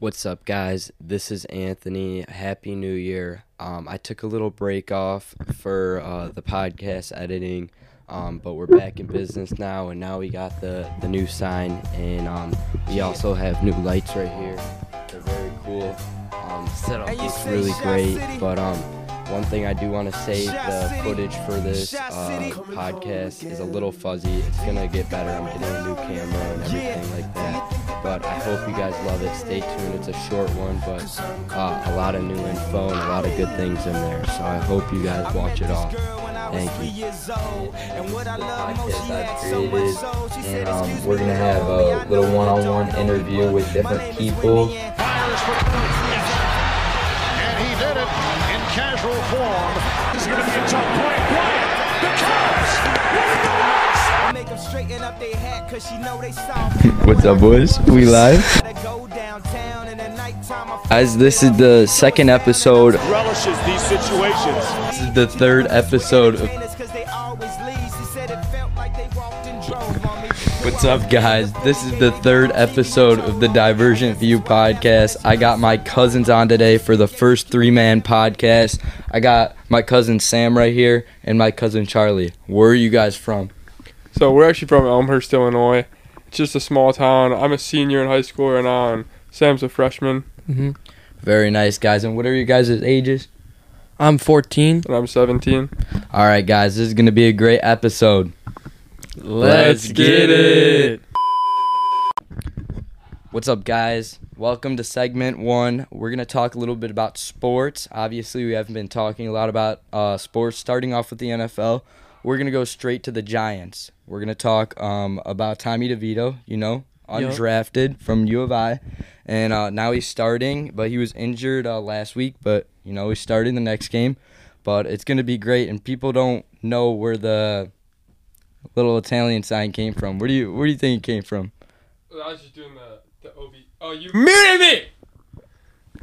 What's up, guys? This is Anthony. Happy New Year. Um, I took a little break off for uh, the podcast editing, um, but we're back in business now, and now we got the, the new sign, and um, we also have new lights right here. They're very cool. Um, setup looks really great, but um, one thing I do want to say the footage for this uh, podcast is a little fuzzy. It's going to get better. I'm getting a new camera and everything like that. But I hope you guys love it. Stay tuned. It's a short one, but uh, a lot of new info and a lot of good things in there. So I hope you guys watch it all. Thank you. Podcast I've created, and um, we're gonna have a little one-on-one interview with different people. Casual form. This is going to be a tough play. Bryant, the Cavs win the race. Make them straighten up their hat cause she know they soft. What's up, boys? We live. Go downtown in the nighttime. I As this is the second episode, Relishes these situations. this is the third episode of What's up, guys? This is the third episode of the Divergent View podcast. I got my cousins on today for the first three man podcast. I got my cousin Sam right here and my cousin Charlie. Where are you guys from? So we're actually from Elmhurst, Illinois. It's just a small town. I'm a senior in high school right now, and um, Sam's a freshman, mm-hmm. Very nice, guys. And what are your guys' ages? I'm 14. and I'm 17. All right, guys, this is going to be a great episode. Let's get it. What's up, guys? Welcome to segment one. We're going to talk a little bit about sports. Obviously, we haven't been talking a lot about uh, sports, starting off with the NFL. We're going to go straight to the Giants. We're going to talk um, about Tommy DeVito, you know, undrafted from U of I. And uh, now he's starting, but he was injured uh, last week, but, you know, he's starting the next game. But it's going to be great, and people don't know where the little Italian sign came from. Where do you where do you think it came from? I was just doing the, the OB. Oh, you muted me!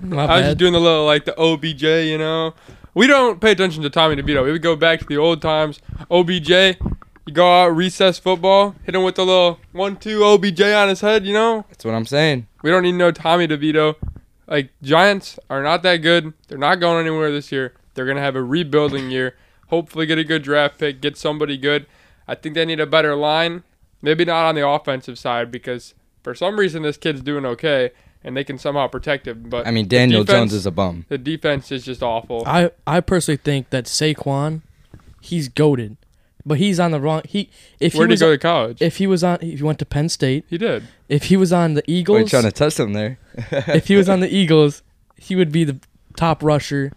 My I was just doing the little, like, the OBJ, you know? We don't pay attention to Tommy DeVito. We would go back to the old times. OBJ, you go out, recess football, hit him with the little 1 2 OBJ on his head, you know? That's what I'm saying. We don't need no Tommy DeVito. Like Giants are not that good. They're not going anywhere this year. They're gonna have a rebuilding year. Hopefully, get a good draft pick, get somebody good. I think they need a better line. Maybe not on the offensive side because for some reason this kid's doing okay and they can somehow protect him. But I mean, Daniel defense- Jones is a bum. the defense is just awful. I I personally think that Saquon, he's goaded, but he's on the wrong. He if Where he did he was go to college? if he was on if he went to Penn State, he did. if he was on the oh, We're Eagles, trying to test him there. if he was on the Eagles, he would be the top rusher.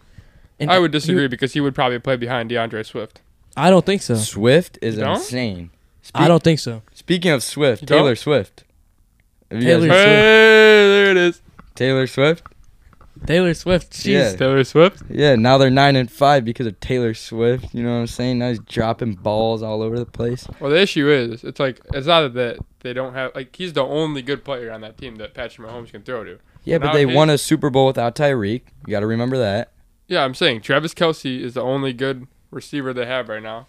And I would he- disagree because he would probably play behind D'Andre Swift. I don't think so. Swift is You don't? insane. I don't think so. Speaking of Swift, You don't? Taylor Swift. Have you Taylor guys Hey, there it is. Taylor Swift? Taylor Swift, she's Yeah. Taylor Swift. Yeah, now they're nine and five because of Taylor Swift. You know what I'm saying? Now he's dropping balls all over the place. Well, the issue is, it's like it's not that they don't have like he's the only good player on that team that Patrick Mahomes can throw to. Yeah, but they he- won a Super Bowl without Tyreek. You got to remember that. Yeah, I'm saying Travis Kelce is the only good receiver they have right now,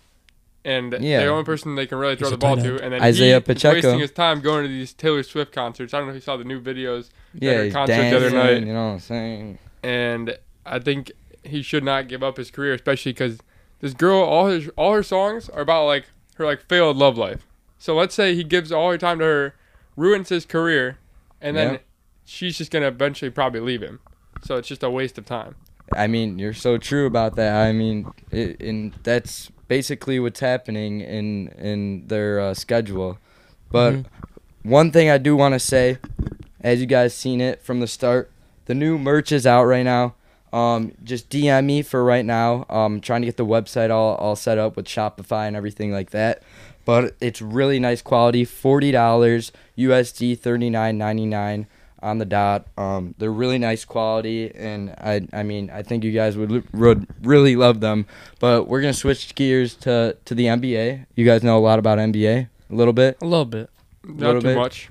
and Yeah. the only person they can really throw He's the ball to. And then Isiah he Pacheco. is wasting his time going to these Taylor Swift concerts. I don't know if you saw the new videos. Yeah, her concert the other night. You know what I'm saying? and I think he should not give up his career, especially because this girl, all his all her songs are about like her like failed love life. So let's say he gives all her time to her, ruins his career, and then Yeah. she's just gonna eventually probably leave him. So it's just a waste of time. I mean, you're so true about that. I mean, it, and that's basically what's happening in in their uh, schedule. But Mhm. one thing I do want to say, as you guys seen it from the start, the new merch is out right now. Um, just DM me for right now. Um, trying to get the website all all set up with Shopify and everything like that. But it's really nice quality. Forty dollars USD, thirty nine ninety nine on the dot. Um, they're really nice quality, and I I mean I think you guys would would really love them. But we're gonna switch gears to to the NBA. You guys know a lot about NBA, a little bit. a little bit. Not Little too bit. much.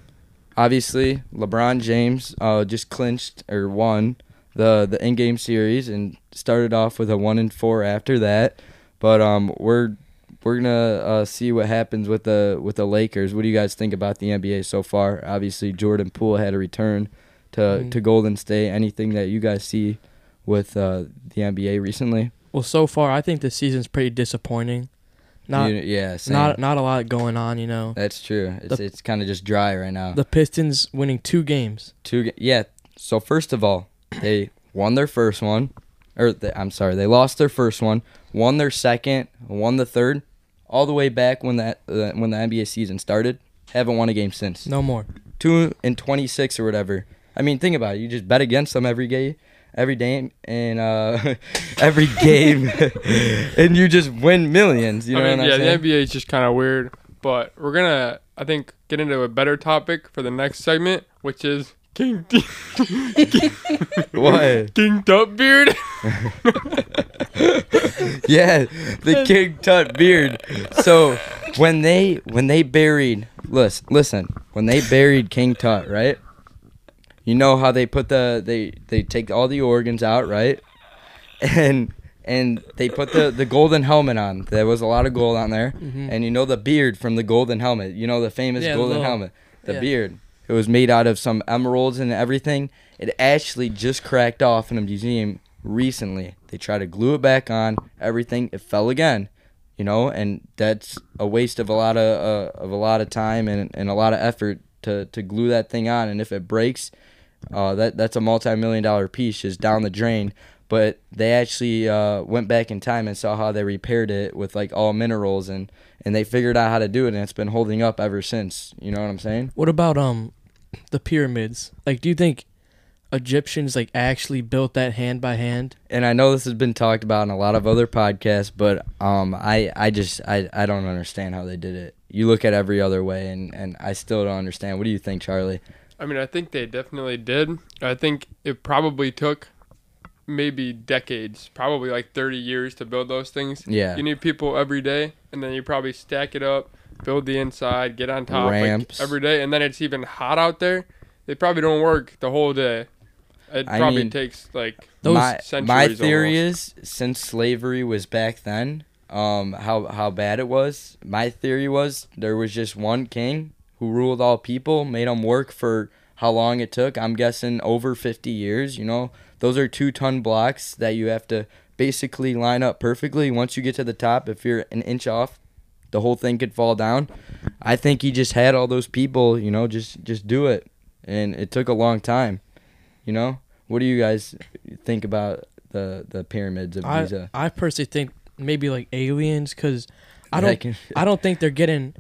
Obviously, LeBron James uh, just clinched or won the the in game series and started off with a one and four after that. But um, we're we're gonna uh, see what happens with the with the Lakers. What do you guys think about the NBA so far? Obviously, Jordan Poole had a return to to Mhm. to Golden State. Anything that you guys see with uh, the NBA recently? Well, so far I think the season's pretty disappointing. Not You- yeah, same. not not a lot going on, you know. That's true. It's The- it's kind of just dry right now. The Pistons winning two games. Two, yeah. So first of all, they won their first one, or they, I'm sorry, they lost their first one, won their second, won the third, all the way back when that uh, when the NBA season started. Haven't won a game since. No more. Two and twenty six or whatever. I mean, think about it. You just bet against them every game, every day, and uh, every game, and you just win millions. You know I mean, what yeah, I'm saying? the NBA is just kind of weird, but we're gonna, I think, get into a better topic for the next segment, which is King what? King Tut Beard. yeah, the King Tut beard. So when they when they buried listen listen when they buried King Tut, right? You know how they put the they they take all the organs out, right? And and they put the the golden helmet on. There was a lot of gold on there, Mhm. and you know the beard from the golden helmet. You know the famous Yeah, the golden little- helmet, the yeah. beard. It was made out of some emeralds and everything. It actually just cracked off in a museum recently. They tried to glue it back on, everything. It fell again, you know, and that's a waste of a lot of uh, of a lot of time and, and a lot of effort to, to glue that thing on. And if it breaks, uh, that that's a multi million dollar piece just down the drain. But they actually uh, went back in time and saw how they repaired it with like all minerals and and they figured out how to do it and it's been holding up ever since. You know what I'm saying? What about um the pyramids? Like do you think Egyptians like actually built that hand by hand? and I know this has been talked about in a lot of other podcasts, but um, I, I just I, I don't understand how they did it. You look at every other way, and, and I still don't understand. What do you think, Charlie? I mean, I think they definitely did. I think it probably took maybe decades, probably like 30 years to build those things. Yeah. You need people every day, and then you probably stack it up, build the inside, get on top like, Ramps. every day, and then it's even hot out there. They probably don't work the whole day. It I probably mean, takes like Those my centuries my theory is since slavery was back then, um, how how bad it was. My theory was there was just one king who ruled all people, made them work for how long it took. I'm guessing over 50 years. You know, those are two ton blocks that you have to basically line up perfectly. Once you get to the top, if you're an inch off, the whole thing could fall down. I think he just had all those people, you know, just just do it, and it took a long time. You know, what do you guys think about the the pyramids of I Giza? I personally think maybe like aliens cuz I don't can- I don't think they're getting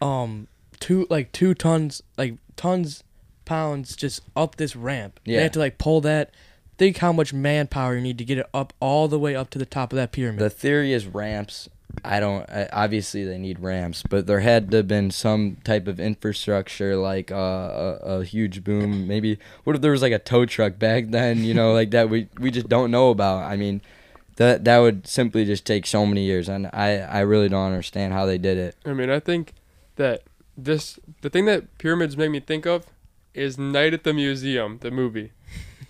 um two like 2 tons like tons pounds just up this ramp. Yeah. They have to like pull that think how much manpower you need to get it up all the way up to the top of that pyramid. The theory is ramps. I don't. Obviously, they need ramps, but there had to have been some type of infrastructure, like uh, a, a huge boom. Maybe what if there was like a tow truck back then? You know, like that we we just don't know about. I mean, that that would simply just take so many years, and I I really don't understand how they did it. I mean, I think that this the thing that pyramids make me think of is Night at the Museum, the movie.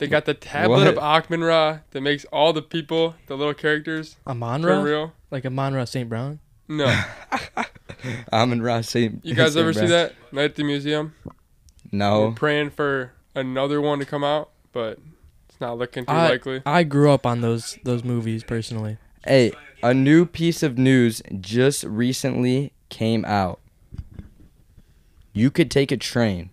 They got the tablet of What? Ahkmenrah that makes all the people, the little characters, for Amonra? real. Like Amon-Ra St. Brown? No, I'm in St. you guys St. ever see that Night at the Museum? No. We're No. praying for another one to come out, but it's not looking too I, likely. I grew up on those those movies personally. Hey, a new piece of news just recently came out. You could take a train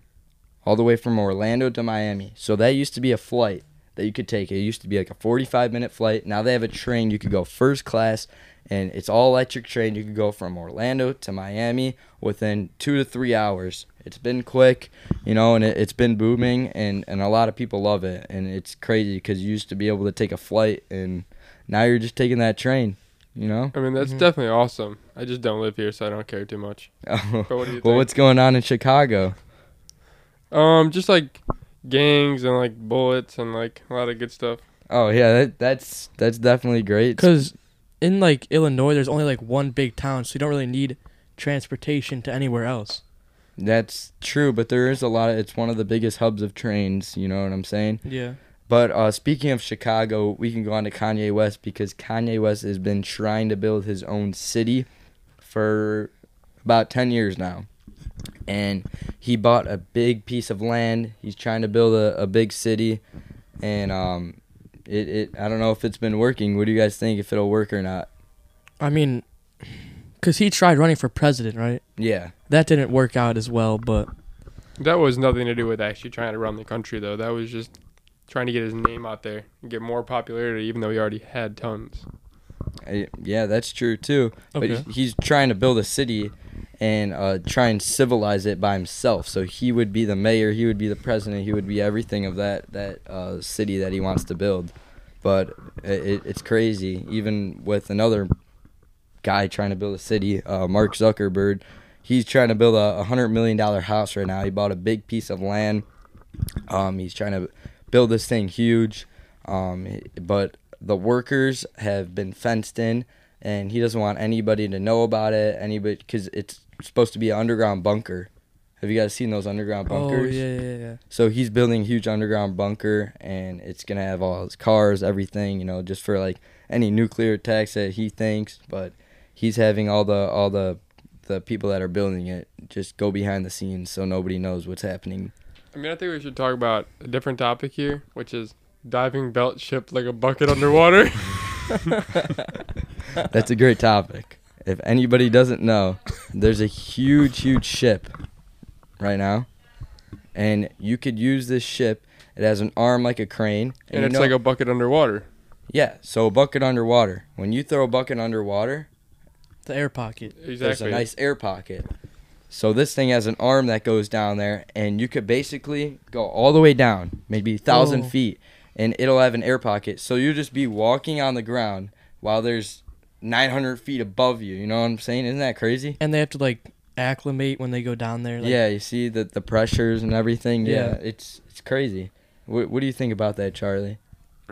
all the way from Orlando to Miami. So that used to be a flight that you could take. It used to be like a 45 minute flight. Now they have a train you could go first class and it's all electric train. You could go from Orlando to Miami within 2 to 3 hours. It's been quick, you know, and it, it's been booming and and a lot of people love it and it's crazy cuz you used to be able to take a flight and now you're just taking that train, you know? I mean, that's Mhm. definitely awesome. I just don't live here, so I don't care too much. But what do you think? well, what's going on in Chicago? Um, just like gangs and like bullets and like a lot of good stuff. Oh yeah, that, that's that's definitely great. Because in like Illinois, there's only like one big town, so you don't really need transportation to anywhere else. That's true, but there is a lot of. It's one of the biggest hubs of trains. You know what I'm saying? Yeah. But uh, speaking of Chicago, we can go on to Kanye West because Kanye West has been trying to build his own city for about ten years now. And he bought a big piece of land. He's trying to build a, a big city, and um, it, it I don't know if it's been working. What do you guys think? If it'll work or not? I mean, because he tried running for president, right? Yeah, That didn't work out as well, but That was nothing to do with actually trying to run the country, though. That was just trying to get his name out there and get more popularity, even though he already had tons. I- yeah, that's true too. Okay. But he's trying to build a city and uh, try and civilize it by himself. So he would be the mayor, he would be the president, he would be everything of that that uh, city that he wants to build. But it, it's crazy, even with another guy trying to build a city, uh, Mark Zuckerberg. He's trying to build a, hundred million dollar house right now. He bought a big piece of land. Um, he's trying to build this thing huge. Um, but the workers have been fenced in, and he doesn't want anybody to know about it. Anybody, because it's supposed to be an underground bunker. Have you guys seen those underground oh, bunkers? oh yeah, yeah, yeah. So he's building a huge underground bunker, and it's gonna have all his cars, everything, you know, just for like any nuclear attacks that he thinks. But he's having all the all the the people that are building it just go behind the scenes, so nobody knows what's happening. I mean, I think we should talk about a different topic here, which is diving belt ship like a bucket underwater. That's a great topic. If anybody doesn't know, there's a huge, huge ship right now, and you could use this ship. It has an arm like a crane, and you it's know- like a bucket underwater. yeah. So a bucket underwater. When you throw a bucket underwater, The air pocket. Exactly. there's Exactly. a nice air pocket. So this thing has an arm that goes down there, and you could basically go all the way down, maybe a thousand Oh. feet, and it'll have an air pocket. So you'll just be walking on the ground while there's 900 feet above you. You know what I'm saying? Isn't that crazy? And they have to like acclimate when they go down there. Like, yeah, you see the the pressures and everything. Yeah, Yeah. it's it's crazy. What what do you think about that, Charlie?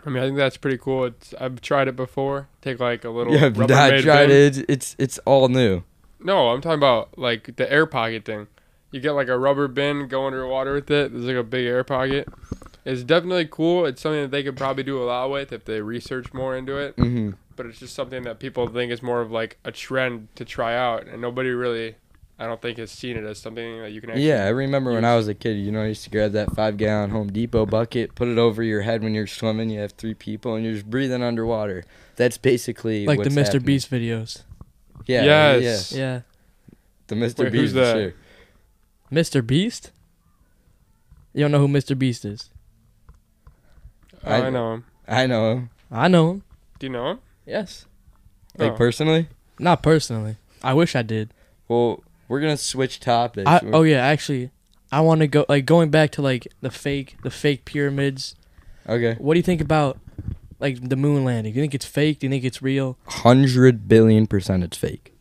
I mean, I think that's pretty cool. It's I've tried it before. Take like a little. Yeah, Rubbermaid I tried bin. it. It's, it's it's all new. No, I'm talking about like the air pocket thing. You get like a rubber bin, go underwater with it. There's like a big air pocket. It's definitely cool. It's something that they could probably do a lot with if they research more into it. hmm But it's just something that people think is more of like a trend to try out, and nobody really, I don't think, has seen it as something that you can actually. Yeah, I remember when I was a kid. You know, I used to grab that five gallon Home Depot bucket, put it over your head when you're swimming. You have three people, and you're just breathing underwater. That's basically like the Mr. happening. Beast videos. Yeah, Yes. yes, Yeah, the Mr. Wait, Beast. who's that? sure. Mr. Beast. You don't know who Mr. Beast is? Oh, I- I know him. I know him, I know him. Do you know him? Yes. like Oh. personally. Not personally. I wish I did. Well, we're gonna switch topics. I, We're- oh yeah, actually, I want to go like going back to like the fake the fake pyramids. okay. What do you think about like the moon landing? Do you think it's fake? Do you think it's real? hundred billion percent it's fake.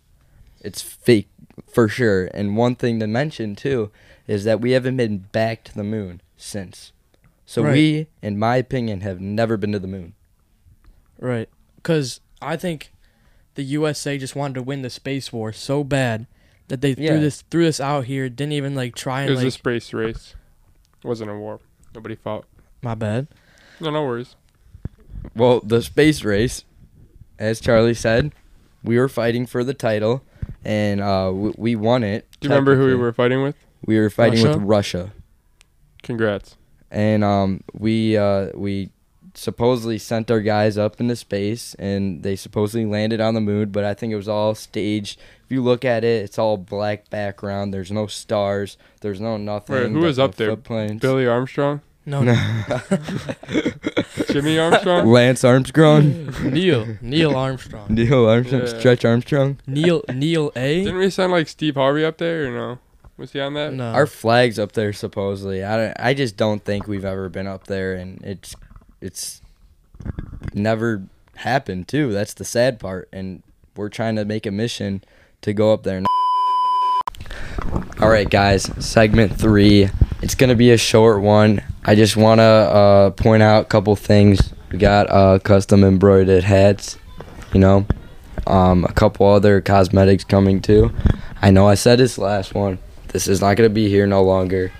It's fake for sure. And one thing to mention too is that we haven't been back to the moon since. So Right. we, in my opinion, have never been to the moon. Right. Because I think the USA just wanted to win the space war so bad that they Yeah. threw this threw this out here. Didn't even like try and. It and was a like. space race. It wasn't a war. Nobody fought. my bad. No, no worries. Well, the space race, as Charlie said, we were fighting for the title, and uh, we, we won it. Do you remember who we were fighting with? We were fighting with Russia? Russia, Congrats. and um, we uh, we supposedly sent our guys up into space, and they supposedly landed on the moon. But I think it was all staged. If you look at it, it's all black background. There's no stars. There's no nothing. Wait, who but was up the there? footprints. Billy Armstrong? No, no. Jimmy Armstrong? Lance Armstrong, Neil Neil Armstrong. Neil Armstrong, Yeah. Stretch Armstrong. Neil Neil A. Didn't we sound like Steve Harvey up there or no? Was he on that? No. Our flag's up there supposedly. I don't, I just don't think we've ever been up there, and it's it's never happened too. That's the sad part, and we're trying to make a mission to go up there. All right, guys. Segment three. It's gonna be a short one. I just wanna uh, point out a couple things. We got uh, custom embroidered hats. You know, um, a couple other cosmetics coming too. I know I said this last one. This is not gonna be here no longer.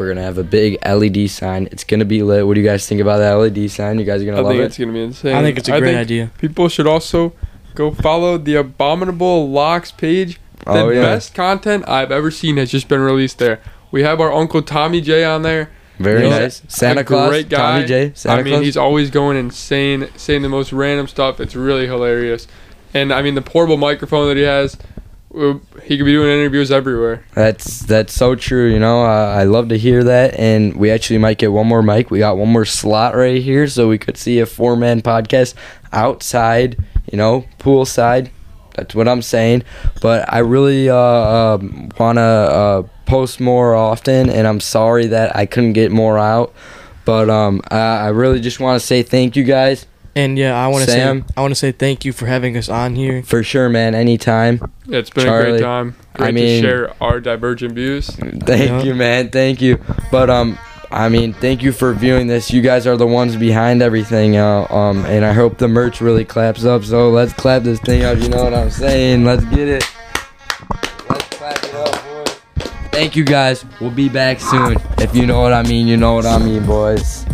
We're gonna have a big LED sign. It's gonna be lit. What do you guys think about that LED sign? You guys are gonna I love think it. it's gonna be insane. I think it's a great idea. People should also go follow the Abominable Locks page oh, The Oh, yeah. best content I've ever seen has just been released there. We have our uncle Tommy J on there. Very He's nice. Santa a Claus, great guy. Tommy J. Santa Claus. I mean, Claus. he's always going insane, saying the most random stuff. It's really hilarious. And I mean, the portable microphone that he has, he could be doing interviews everywhere. That's that's so true. You know, I love to hear that, and we actually might get one more mic. We got one more slot right here, so we could see a four man podcast outside. You know, poolside. That's what I'm saying. But I really uh, um, wanna uh, post more often, and I'm sorry that I couldn't get more out. But um, I, I really just want to say thank you guys And yeah, I want to say Sam? I want to say thank you for having us on here. for sure, man. Anytime. It's been a Charlie, great time. Great I mean- to share our divergent views. Thank Yeah. you, man. Thank you. But um, I mean, thank you for viewing this. You guys are the ones behind everything. Uh, um, and I hope the merch really claps up. So let's clap this thing up. You know what I'm saying? Let's get it. Let's clap it up, boys. Thank you, guys. We'll be back soon. If you know what I mean, you know what I mean, boys.